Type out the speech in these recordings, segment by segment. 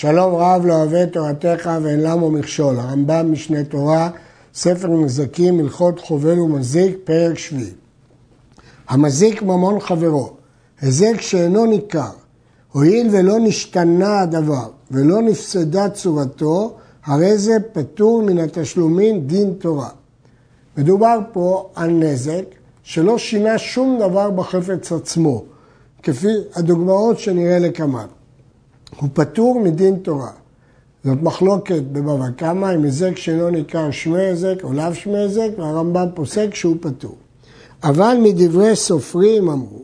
שלום רב לא אוהב תורתך ואין למו מכשול, הרמב"ם משנה תורה, ספר נזקים, הלכות חובל ומזיק, פרק שביעי. המזיק ממון חברו, היזק שאינו ניכר, הואיל ולא נשתנה הדבר ולא נפסדה צורתו, הרי זה פטור מן התשלומים דין תורה. מדובר פה על נזק שלא שינה שום דבר בחפץ עצמו, כפי הדוגמאות שנראה לקמן. הוא פטור מדין תורה. זאת מחלוקת בבבא קמא אם היזק שאינו ניכר שמי היזק או לאו שמי היזק, והרמב"ם פוסק שהוא פטור. אבל מדברי סופרים אמרו,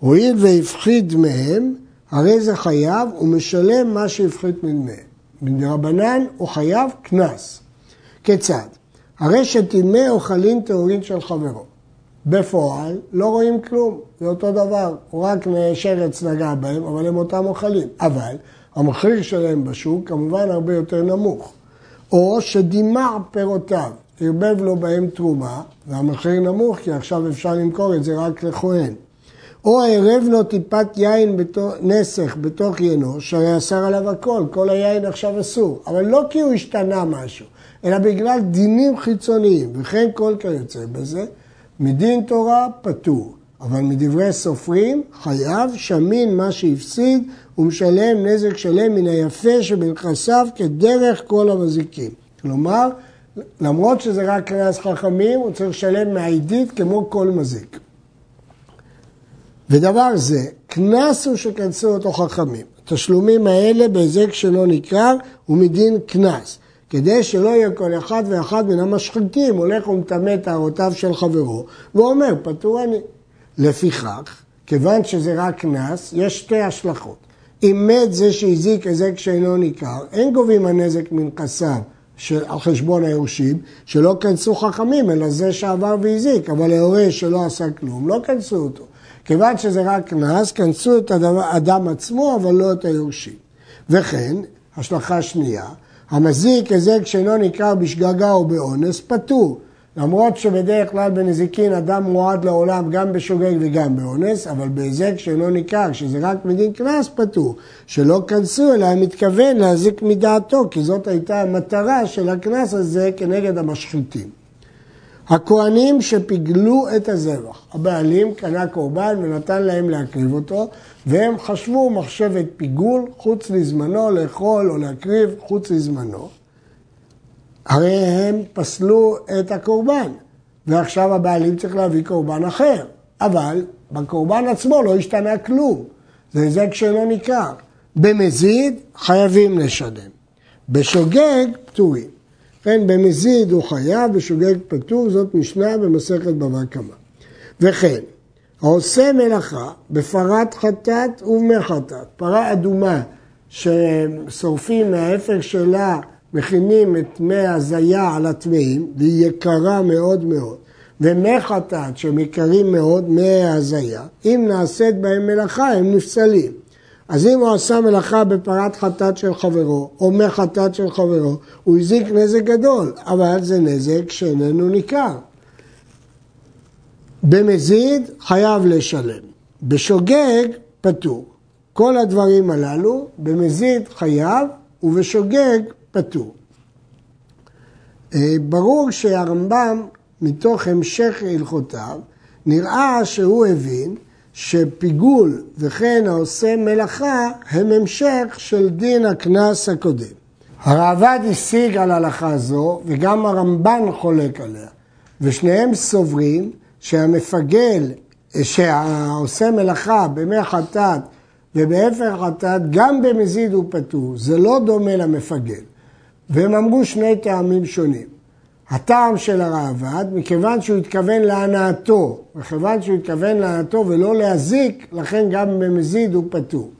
הואיל והפחית מהם, הרי זה חייב, ומשלם מה שהפחית ממהם. מדרבנן הוא חייב קנס. כיצד? הרי שטימא אוכלים טהורין של חברו. בפועל לא רואים כלום, זה אותו דבר, הוא רק שרץ נגע בהם, אבל הם אותם אוכלים. אבל המחיר שלהם בשוק כמובן הרבה יותר נמוך. או שדימע פירותיו, ערבב לו בהם תרומה, והמחיר נמוך כי עכשיו אפשר למכור את זה רק לכהן. או ערב לו טיפת יין בתוך, נסך בתוך ינו, שהרי אסר עליו הכל, כל היין עכשיו אסור. אבל לא כי הוא השתנה משהו, אלא בגלל דינים חיצוניים, וכן כל כיוצא בזה, מדין תורה פטור. אבל מדברי סופרים חייב שמין מה שהפסיד ומשלם נזק שלם מן היפה שבנכסיו כדרך כל המזיקים. כלומר, למרות שזה רק קריאס חכמים, הוא צריך לשלם מעידית כמו כל מזיק. ודבר זה, קנס הוא שכנסו אותו חכמים. התשלומים האלה בהיזק שלא נקרר ומדין קנס. כדי שלא יהיה כל אחד ואחד מן המשחיתים הולך ומטמא טהרותיו של חברו ואומר פטור אני. לפיכך, כיוון שזה רק קנס, יש שתי השלכות. אם מת זה שהזיק היזק שאינו ניכר, אין גובים הנזק מנכסיו על חשבון היורשים, שלא כנסו חכמים, אלא זה שעבר והזיק, אבל ההורה שלא עשה כלום, לא כנסו אותו. כיוון שזה רק קנס, כנסו את האדם עצמו, אבל לא את היורשים. וכן, השלכה שנייה, המזיק היזק שאינו ניכר בשגגה או באונס, פטור. למרות שבדרך כלל בנזיקין אדם מועד לעולם גם בשוגג וגם באונס, אבל בהיזק שאינו ניכר, שזה רק מדין קנס פטור, שלא כנסו אלא מתכוון להזיק מדעתו, כי זאת הייתה המטרה של הקנס הזה כנגד המשחיתים. הכהנים שפיגלו את הזבח, הבעלים קנה קורבן ונתן להם להקריב אותו, והם חשבו מחשבת פיגול חוץ לזמנו לאכול או להקריב חוץ לזמנו. הרי הם פסלו את הקורבן, ועכשיו הבעלים צריך להביא קורבן אחר, אבל בקורבן עצמו לא השתנה כלום, זה היזק שאינו ניכר. במזיד חייבים לשלם, בשוגג פטורים. כן, במזיד הוא חייב, בשוגג פטור, זאת משנה במסכת בבא קמא. וכן, העושה מלאכה בפרת חטאת ובמי חטאת, פרה אדומה ששורפים מההפך שלה מכינים את מי הזיה על הטמאים, והיא יקרה מאוד מאוד, ומי חטאת שהם יקרים מאוד, מי הזיה, אם נעשית בהם מלאכה הם נפסלים. אז אם הוא עשה מלאכה בפרת חטאת של חברו, או מי חטאת של חברו, הוא הזיק נזק גדול, אבל זה נזק שאיננו ניכר. במזיד חייב לשלם, בשוגג פטור. כל הדברים הללו במזיד חייב ובשוגג פטור. אה, ברור שהרמב"ם, מתוך המשך הלכותיו, נראה שהוא הבין שפיגול וכן העושה מלאכה הם המשך של דין הקנס הקודם. הרעב"ד השיג על הלכה זו וגם הרמב"ן חולק עליה ושניהם סוברים שהמפגל, שהעושה מלאכה במי חטאת ובהפך חטאת גם במזיד הוא פטור, זה לא דומה למפגל. והם אמרו שני טעמים שונים. הטעם של הראב"ד, מכיוון שהוא התכוון להנאתו, מכיוון שהוא התכוון להנאתו ולא להזיק, לכן גם במזיד הוא פטור.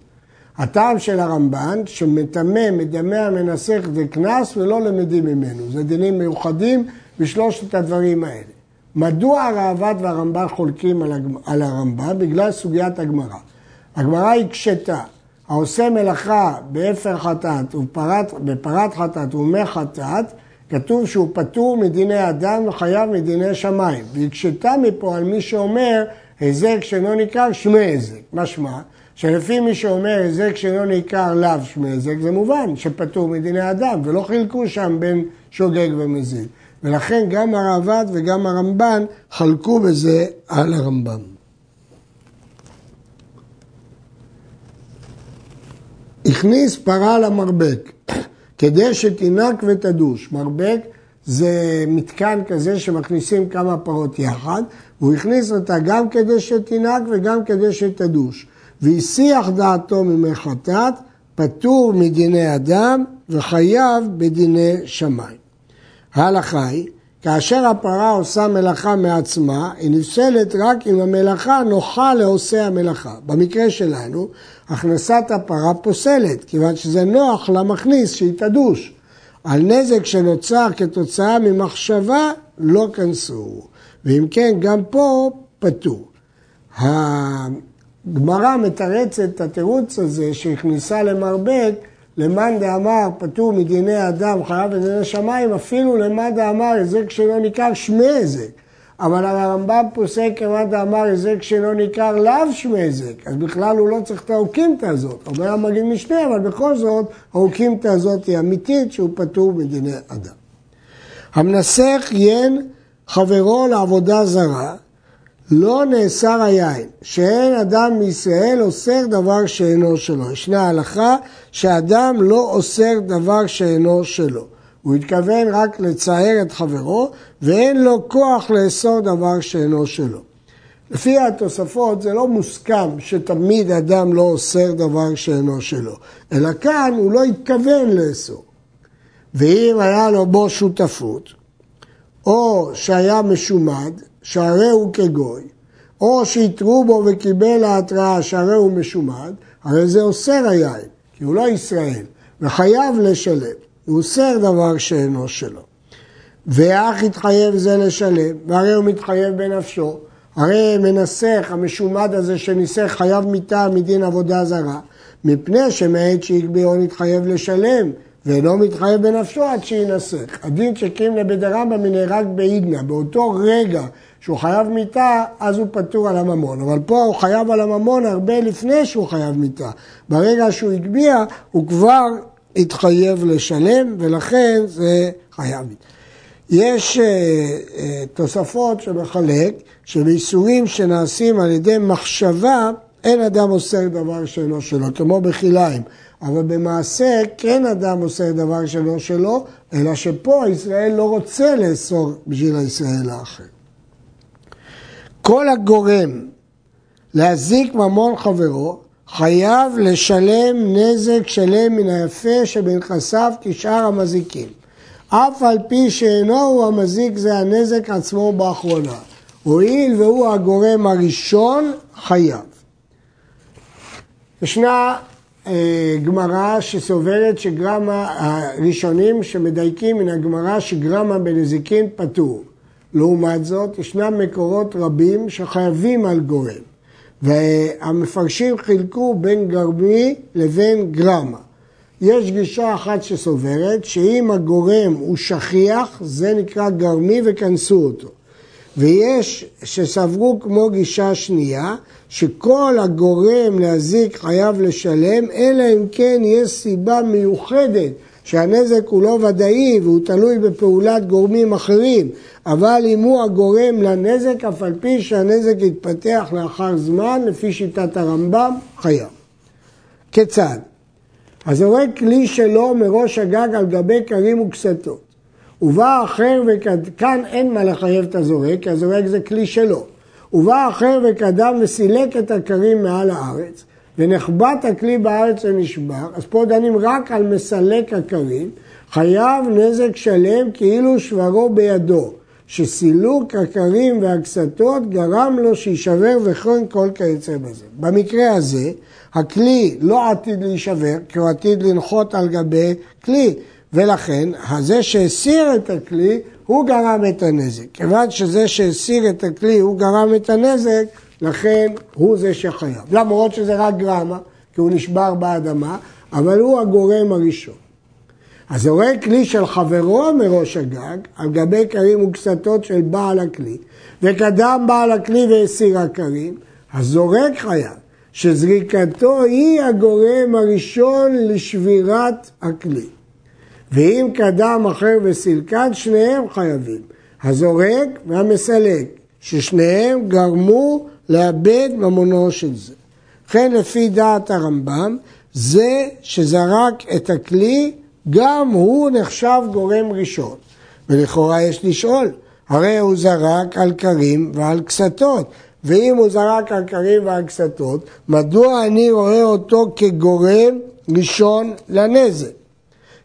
הטעם של הרמב"ן, שמטמא, מדמה, מנסח וקנס ולא למדים ממנו. זה דינים מיוחדים בשלושת הדברים האלה. מדוע הראב"ד והרמב"ן חולקים על הרמב"ם? בגלל סוגיית הגמרא. הגמרא הקשתה. העושה מלאכה באפר חטאת ובפרת חטאת ומי חטאת, כתוב שהוא פטור מדיני אדם וחייב מדיני שמיים. והקשתה מפה על מי שאומר היזק שאינו ניכר שמיה היזק. משמע שלפי מי שאומר היזק שאינו ניכר לאו שמזק, זה מובן שפטור מדיני אדם, ולא חילקו שם בין שוגג ומזיק. ולכן גם הראב"ד וגם הרמב"ן חלקו בזה על הרמב"ם. הכניס פרה למרבק כדי שתינק ותדוש. מרבק זה מתקן כזה שמכניסים כמה פרות יחד, והוא הכניס אותה גם כדי שתינק וגם כדי שתדוש. והסיח דעתו ממי חטאת, פטור מדיני אדם וחייב בדיני שמיים. ההלכה היא, כאשר הפרה עושה מלאכה מעצמה, היא נפסלת רק אם המלאכה נוחה לעושה המלאכה. במקרה שלנו, הכנסת הפרה פוסלת, כיוון שזה נוח למכניס שהיא תדוש. על נזק שנוצר כתוצאה ממחשבה לא כנסו, ואם כן גם פה פטור. הגמרא מתרצת את התירוץ הזה שהכניסה למרבק למאן דאמר פטור מדיני אדם חייב בדיני שמיים, אפילו למאן דאמר היזק שלא ניכר שמי היזק. אבל הרמב"ם פוסק כמאן דאמר היזק שלא ניכר לאו שמי היזק, אז בכלל הוא לא צריך את האוקימתא הזאת. אומר המגיד משנה, אבל בכל זאת האוקימתא הזאת היא אמיתית שהוא פטור מדיני אדם. המנסח ין חברו לעבודה זרה, לא נאסר היין, שאין אדם מישראל אוסר דבר שאינו שלו. ישנה הלכה שאדם לא אוסר דבר שאינו שלו. הוא התכוון רק לצער את חברו, ואין לו כוח לאסור דבר שאינו שלו. לפי התוספות זה לא מוסכם שתמיד אדם לא אוסר דבר שאינו שלו, אלא כאן הוא לא התכוון לאסור. ואם היה לו בו שותפות, או שהיה משומד, שהרי הוא כגוי, או שהתרו בו וקיבל להתראה שהרי הוא משומד, הרי זה אוסר היין, כי הוא לא ישראל, וחייב לשלם. הוא אוסר דבר שאינו שלו. ואח יתחייב זה לשלם, והרי הוא מתחייב בנפשו. הרי מנסח, המשומד הזה שניסח חייב מיתה מדין עבודה זרה, מפני שמעת שהגבירו נתחייב לשלם, ואינו מתחייב בנפשו עד שינסח. הדין שקים לבית הרמב"ם נהרג בעידנא, באותו רגע שהוא חייב מיתה, אז הוא פטור על הממון. אבל פה הוא חייב על הממון הרבה לפני שהוא חייב מיתה. ברגע שהוא הגביה, הוא כבר התחייב לשלם, ולכן זה חייב. יש uh, uh, תוספות שמחלק שבאיסורים שנעשים על ידי מחשבה, אין אדם אוסר דבר שאינו שלו, כמו בכליים. אבל במעשה כן אדם עושה דבר שלא שלו, אלא שפה ישראל לא רוצה לאסור בשביל הישראל האחר. כל הגורם להזיק ממון חברו, חייב לשלם נזק שלם מן היפה שבנכסיו כשאר המזיקים. אף על פי שאינו הוא המזיק זה הנזק עצמו באחרונה. הואיל והוא הגורם הראשון, חייב. ישנה גמרא שסוברת שגרמה, הראשונים שמדייקים מן הגמרא שגרמה בנזיקין פטור. לעומת זאת, ישנם מקורות רבים שחייבים על גורם, והמפרשים חילקו בין גרמי לבין גרמה. יש גישה אחת שסוברת שאם הגורם הוא שכיח, זה נקרא גרמי וכנסו אותו. ויש שסברו כמו גישה שנייה, שכל הגורם להזיק חייב לשלם, אלא אם כן יש סיבה מיוחדת שהנזק הוא לא ודאי והוא תלוי בפעולת גורמים אחרים, אבל אם הוא הגורם לנזק, אף על פי שהנזק יתפתח לאחר זמן, לפי שיטת הרמב"ם, חייב. כיצד? הזורק כלי שלו מראש הגג על גבי כרים וקסתות. ובא אחר וכאן אין מה לחייב את הזורק, כי הזורק זה כלי שלו. ובא אחר וקדם וסילק את הכרים מעל הארץ, ונחבט הכלי בארץ ונשבר, אז פה דנים רק על מסלק הכרים, חייב נזק שלם כאילו שברו בידו, שסילוק הכרים והקסתות גרם לו שישבר וכן כל כיוצא בזה. במקרה הזה, הכלי לא עתיד להישבר, כי הוא עתיד לנחות על גבי כלי, ולכן, הזה שהסיר את הכלי, הוא גרם את הנזק. כיוון שזה שהסיר את הכלי, הוא גרם את הנזק, לכן הוא זה שחייב. למרות שזה רק גרמה, כי הוא נשבר באדמה, אבל הוא הגורם הראשון. אז זורק כלי של חברו מראש הגג, על גבי כרים וקסתות של בעל הכלי, וקדם בעל הכלי והסיר הכרים, הזורק חייב. שזריקתו היא הגורם הראשון לשבירת הכלי. ואם קדם אחר וסילקן, שניהם חייבים. הזורק והמסלק, ששניהם גרמו לאבד ממונו של זה. וכן לפי דעת הרמב"ם, זה שזרק את הכלי, גם הוא נחשב גורם ראשון. ולכאורה יש לשאול, הרי הוא זרק על קרים ועל קסתות, ואם הוא זרק על קרים ועל קסתות, מדוע אני רואה אותו כגורם ראשון לנזק?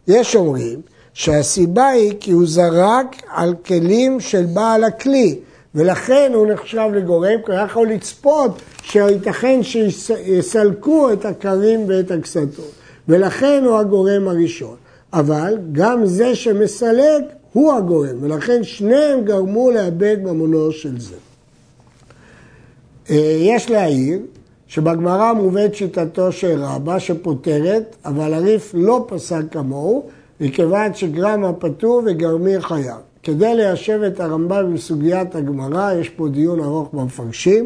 יש אומרים שהסיבה היא כי הוא זרק על כלים של בעל הכלי, ולכן הוא נחשב לגורם, כי הוא יכול לצפות שייתכן שיסלקו את הקרים ואת הקסתות, ולכן הוא הגורם הראשון. אבל גם זה שמסלק הוא הגורם, ולכן שניהם גרמו לאבד ממונו של זה. אה, יש להעיר שבגמרא מובאת שיטתו של רבא שפותרת, אבל הריף לא פסק כמוהו, מכיוון שגרמה פטור וגרמי חייב. כדי ליישב את הרמב"ם בסוגיית הגמרא, יש פה דיון ארוך במפרשים.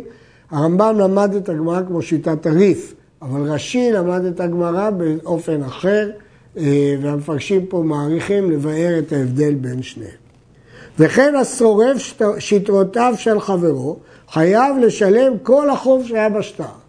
הרמב"ם למד את הגמרא כמו שיטת הריף, אבל רש"י למד את הגמרא באופן אחר, אה, והמפרשים פה מעריכים לבאר את ההבדל בין שניהם. וכן השורף שטרותיו של חברו, חייב לשלם כל החוב שהיה בשטר.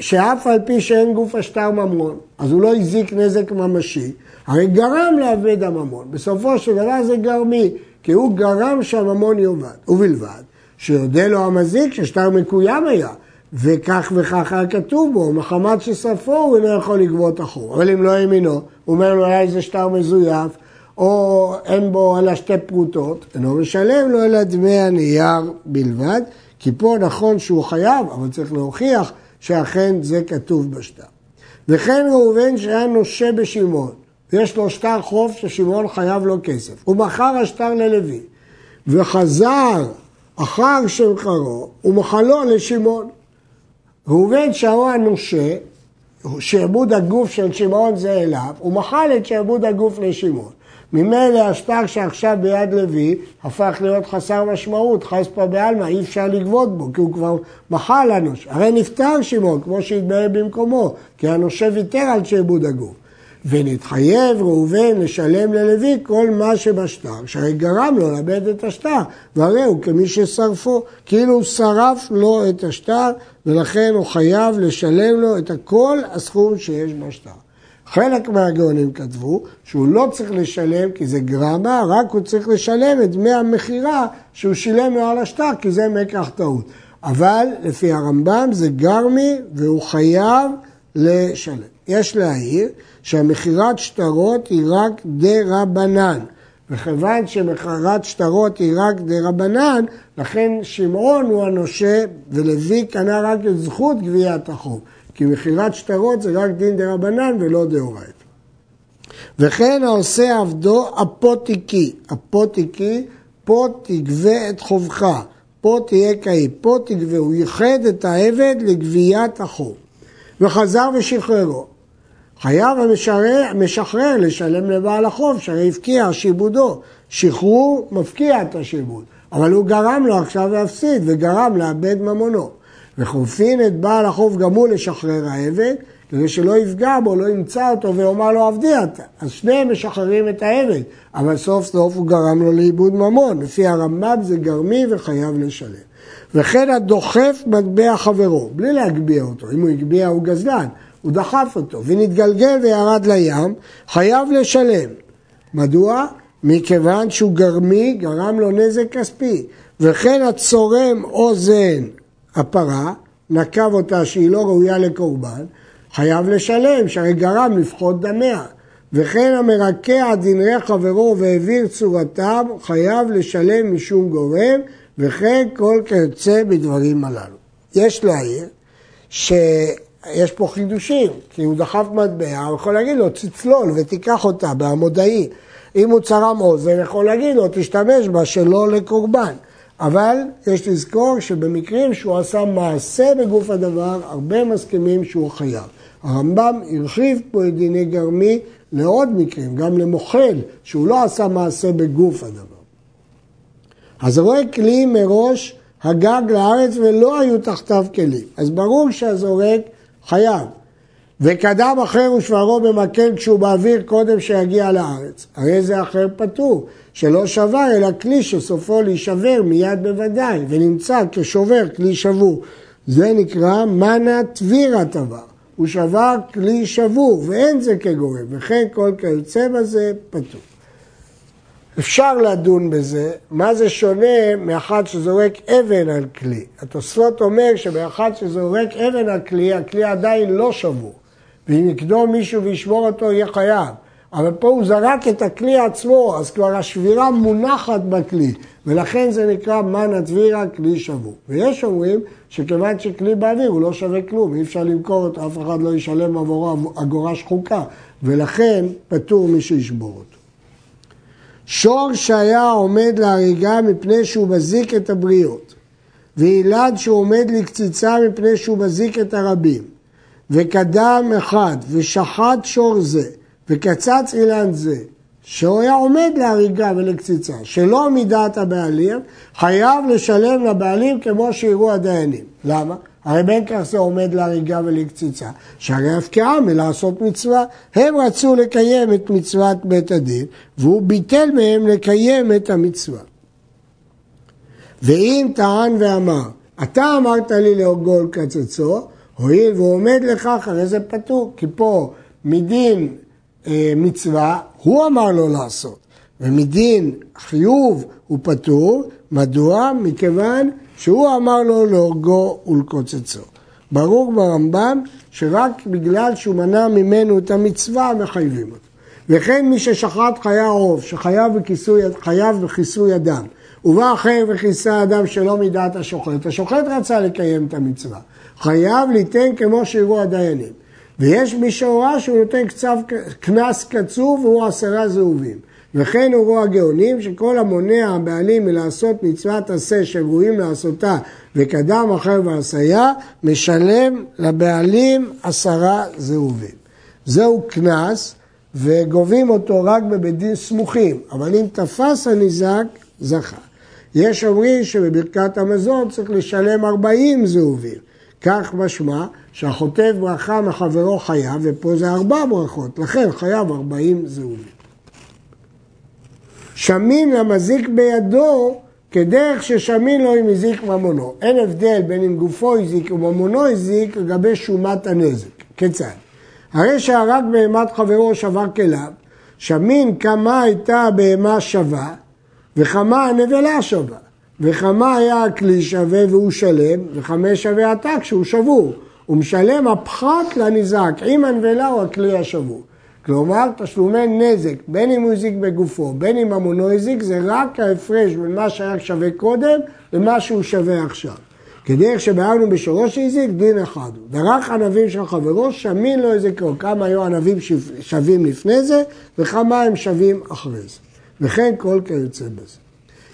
שאף על פי שאין גוף השטר ממון, אז הוא לא הזיק נזק ממשי, הרי גרם לאבד הממון. בסופו של דבר זה גרמי, כי הוא גרם שהממון יאבד, ובלבד שיודה לו המזיק ששטר מקוים היה, וכך וכך היה כתוב בו, מחמת ששרפו הוא לא יכול לגבות החוב. אבל אם לא האמינו, הוא אומר לו היה איזה שטר מזויף, או אין בו אלא שתי פרוטות, אינו משלם לו אלא דמי הנייר בלבד, כי פה נכון שהוא חייב, אבל צריך להוכיח שאכן זה כתוב בשטר. וכן ראובן שהיה נושה בשמעון, ויש לו שטר חוב ששמעון חייב לו כסף. הוא מכר השטר ללוי, וחזר אחר שמחרו ומחלו לשמעון. ראובן שהוא הנושה, שעבוד הגוף של שמעון זה אליו, הוא מחל את שעבוד הגוף לשמעון. ממילא השטר שעכשיו ביד לוי הפך להיות חסר משמעות, חספא בעלמא, אי אפשר לגבות בו, כי הוא כבר מחל הנושה. הרי נפטר שמעון, כמו שהתבהר במקומו, כי הנושה ויתר על שעבוד הגוף. ונתחייב ראובן לשלם ללוי כל מה שבשטר, שהרי גרם לו לאבד את השטר, והרי הוא כמי ששרפו, כאילו שרף לו את השטר, ולכן הוא חייב לשלם לו את כל הסכום שיש בשטר. חלק מהגאונים כתבו שהוא לא צריך לשלם כי זה גרמה, רק הוא צריך לשלם את דמי המכירה שהוא שילם לו על השטר, כי זה מקח טעות. אבל לפי הרמב"ם זה גרמי והוא חייב לשלם. יש להעיר שהמכירת שטרות היא רק דה רבנן. וכיוון שמכירת שטרות היא רק דה רבנן, לכן שמעון הוא הנושה ולוי קנה רק את זכות גביית החוב. כי מכירת שטרות זה רק דין דה רבנן ולא דאורייתא. וכן העושה עבדו אפותיקי, אפותיקי, פה תגבה את חובך, פה תהיה קהי, פה תגבה, הוא ייחד את העבד לגביית החוב. וחזר ושחררו. חייב המשחרר לשלם לבעל החוב, שהרי הפקיע שיבודו. שחרור מפקיע את השיבוד, אבל הוא גרם לו עכשיו להפסיד וגרם לאבד ממונו. וחופין את בעל החוב גם הוא לשחרר העבד, כדי שלא יפגע בו, לא ימצא אותו ויאמר לו עבדי אתה. אז שניהם משחררים את העבד, אבל סוף סוף הוא גרם לו לאיבוד ממון. לפי הרמב"ם זה גרמי וחייב לשלם. וכן הדוחף מטבע חברו, בלי להגביה אותו, אם הוא הגביה הוא גזלן, הוא דחף אותו, ונתגלגל וירד לים, חייב לשלם. מדוע? מכיוון שהוא גרמי, גרם לו נזק כספי. וכן הצורם אוזן הפרה, נקב אותה שהיא לא ראויה לקורבן, חייב לשלם, שהרי גרם לפחות דמיה. וכן המרקע דנרי חברו והעביר צורתם, חייב לשלם משום גורם, וכן כל כיוצא בדברים הללו. יש להעיר שיש פה חידושים, כי הוא דחף מטבע, הוא יכול להגיד לו, תצלול ותיקח אותה בעמודאי. אם הוא צרם אוזן, יכול להגיד לו, תשתמש בה שלא לקורבן. אבל יש לזכור שבמקרים שהוא עשה מעשה בגוף הדבר, הרבה מסכימים שהוא חייב. הרמב"ם הרחיב פה את דיני גרמי לעוד מקרים, גם למוחל, שהוא לא עשה מעשה בגוף הדבר. אז רואה כלי מראש הגג לארץ ולא היו תחתיו כלים. אז ברור שהזורק חייב. וקדם אחר ושברו במקל כשהוא באוויר קודם שיגיע לארץ. הרי זה אחר פטור, שלא שבר אלא כלי שסופו להישבר מיד בוודאי, ונמצא כשובר כלי שבור. זה נקרא מנה טבירה טבע. הוא שבר כלי שבור, ואין זה כגורם, וכן כל כיוצא בזה פטור. אפשר לדון בזה, מה זה שונה מאחד שזורק אבן על כלי. התוספות אומר שבאחד שזורק אבן על כלי, הכלי עדיין לא שבור. ואם יקדום מישהו וישמור אותו, יהיה חייב. אבל פה הוא זרק את הכלי עצמו, אז כבר השבירה מונחת בכלי, ולכן זה נקרא מנה דבירה, כלי שבור. ויש אומרים שכיוון שכלי באוויר הוא לא שווה כלום, אי אפשר למכור אותו, אף אחד לא ישלם עבורו אגורה שחוקה, ולכן פטור מי שישבור אותו. שור שהיה עומד להריגה מפני שהוא מזיק את הבריות, וילד שהוא עומד לקציצה מפני שהוא מזיק את הרבים, וקדם אחד ושחט שור זה, וקצץ אילן זה, שהוא היה עומד להריגה ולקציצה, שלא מדעת הבעלים, חייב לשלם לבעלים כמו שיראו הדיינים. למה? הרי בין כך זה עומד להריגה ולקציצה, שהרי הפקעה מלעשות מצווה. הם רצו לקיים את מצוות בית הדין, והוא ביטל מהם לקיים את המצווה. ואם טען ואמר, אתה אמרת לי להורגו ולקצצו, הואיל והוא עומד לכך, הרי זה פטור, כי פה מדין אה, מצווה, הוא אמר לו לעשות, ומדין חיוב הוא פטור, מדוע? מכיוון שהוא אמר לו להורגו ולקוצצו. ברור ברמב"ם שרק בגלל שהוא מנע ממנו את המצווה מחייבים אותו. וכן מי ששחט חיה עוף, שחייב בכיסוי, בכיסוי אדם, ובא אחר וכיסה אדם שלא מדעת השוחט, השוחט רצה לקיים את המצווה. חייב ליתן כמו שיראו הדיינים. ויש מי שהורה שהוא נותן קצב קנס קצוב והוא עשרה זהובים. וכן הורו הגאונים שכל המונע הבעלים מלעשות מצוות עשה שראויים לעשותה וקדם אחר ועשייה, משלם לבעלים עשרה זהובים. זהו קנס וגובים אותו רק בבית דין סמוכים, אבל אם תפס הניזק, זכה. יש אומרים שבברכת המזון צריך לשלם 40 זהובים. כך משמע שהחוטף ברכה מחברו חייב, ופה זה ארבע ברכות, לכן חייב 40 זהובים. שמין למזיק בידו כדרך ששמין לו אם הזיק ממונו. אין הבדל בין אם גופו הזיק וממונו הזיק לגבי שומת הנזק. כיצד? הרי שהרג בהמת חברו שבר כליו, שמין כמה הייתה הבהמה שווה וכמה הנבלה שווה. וכמה היה הכלי שווה והוא שלם, וכמה שווה עתק שהוא שבור. הוא משלם הפחת לנזק, עם הנבלה או הכלי השבור. כלומר, תשלומי נזק, בין אם הוא הזיק בגופו, בין אם המונו הזיק, זה רק ההפרש בין מה שהיה שווה קודם למה שהוא שווה עכשיו. כדרך שבהרנו בשורו שהזיק, דין אחד. דרך ענבים של חברו, שמין לו איזה קרוא. כמה היו ענבים שווים לפני זה, וכמה הם שווים אחרי זה. וכן כל כיוצא בזה.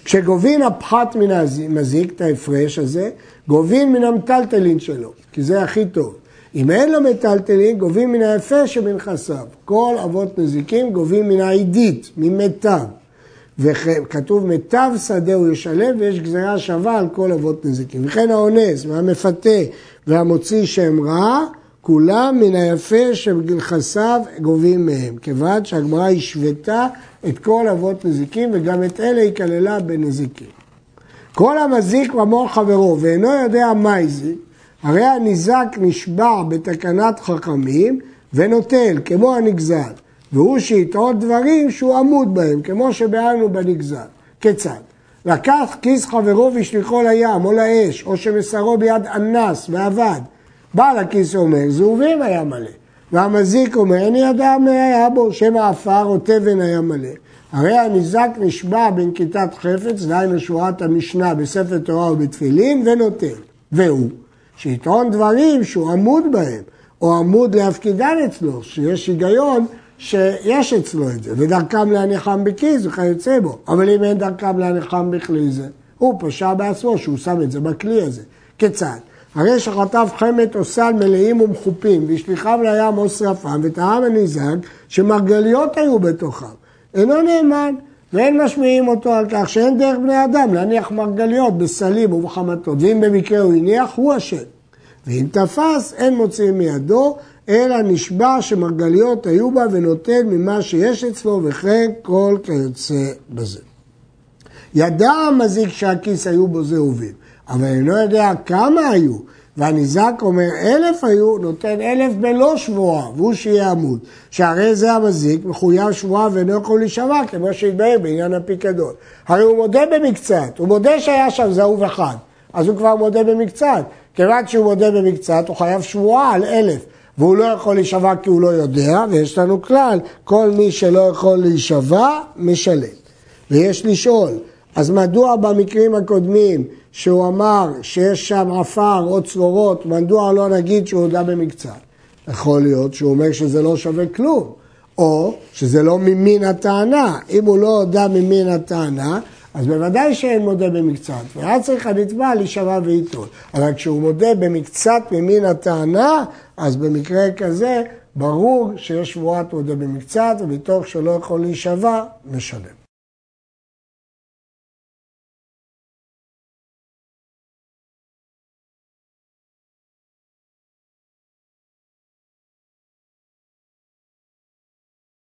כשגובין הפחת מן המזיק, את ההפרש הזה, גובין מן המטלטלין שלו, כי זה הכי טוב. אם אין לו מטלטלין, גובים מן היפה שבנכסיו. כל אבות נזיקים גובים מן העידית, ממיטב. וכתוב מיטב שדה הוא ישלם ויש גזירה שווה על כל אבות נזיקים. וכן האונס והמפתה והמוציא שם רע, כולם מן היפה שבנכסיו גובים מהם. כיוון שהגמרא השוותה את כל אבות נזיקים וגם את אלה היא כללה בנזיקים. כל המזיק במוח חברו ואינו יודע מה הזיק, הרי הניזק נשבע בתקנת חכמים ונוטל, כמו הנגזל, והוא שיטעות דברים שהוא עמוד בהם, כמו שבאנו בנגזל. כיצד? לקח כיס חברו והשליחו לים או לאש, או שמסרו ביד אנס ועבד. בעל הכיס אומר, זהובים היה מלא. והמזיק אומר, אין ידע מה היה בו, שם העפר או תבן היה מלא. הרי הניזק נשבע בנקיטת חפץ, דהיינו שורת המשנה בספר תורה ובתפילין, ונוטל. והוא, שיטעון דברים שהוא עמוד בהם, או עמוד להפקידן אצלו, שיש היגיון שיש אצלו את זה, ודרכם להניחם בכיס וכיוצא בו. אבל אם אין דרכם להניחם בכלי זה, הוא פשע בעצמו שהוא שם את זה בכלי הזה. כיצד? הרי שחטף חמת או סל מלאים ומחופים, והשליחם לים או שרפם, וטעם הנזק שמרגליות היו בתוכם. אינו נאמן, ואין משמיעים אותו על כך שאין דרך בני אדם להניח מרגליות בסלים ובחמתות, ואם במקרה הוא הניח, הוא אשם. ואם תפס, אין מוציאים מידו, אלא נשבע שמרגליות היו בה ונותן ממה שיש אצלו, וכן כל כיוצא בזה. ידע המזיק שהכיס היו בו זהובים, אבל אינו יודע כמה היו, והניזק אומר אלף היו, נותן אלף בלא שבועה, והוא שיהיה עמוד. שהרי זה המזיק, מחויב שבועה ואינו יכול להישבע, כמו שהתבהר בעניין הפיקדון. הרי הוא מודה במקצת, הוא מודה שהיה שם זהוב אחד, אז הוא כבר מודה במקצת. כיוון שהוא מודה במקצת, הוא חייב שבועה על אלף. והוא לא יכול להישבע כי הוא לא יודע, ויש לנו כלל, כל מי שלא יכול להישבע, משלם. ויש לשאול, אז מדוע במקרים הקודמים שהוא אמר שיש שם עפר או צרורות, מדוע לא נגיד שהוא הודה במקצת? יכול להיות שהוא אומר שזה לא שווה כלום, או שזה לא ממין הטענה. אם הוא לא הודה ממין הטענה, אז בוודאי שאין מודה במקצת, והיה צריך הנתבע להישבע וייטול. אבל כשהוא מודה במקצת ממין הטענה, אז במקרה כזה ברור שיש שבועת מודה במקצת, ומתוך שלא יכול להישבע, משלם.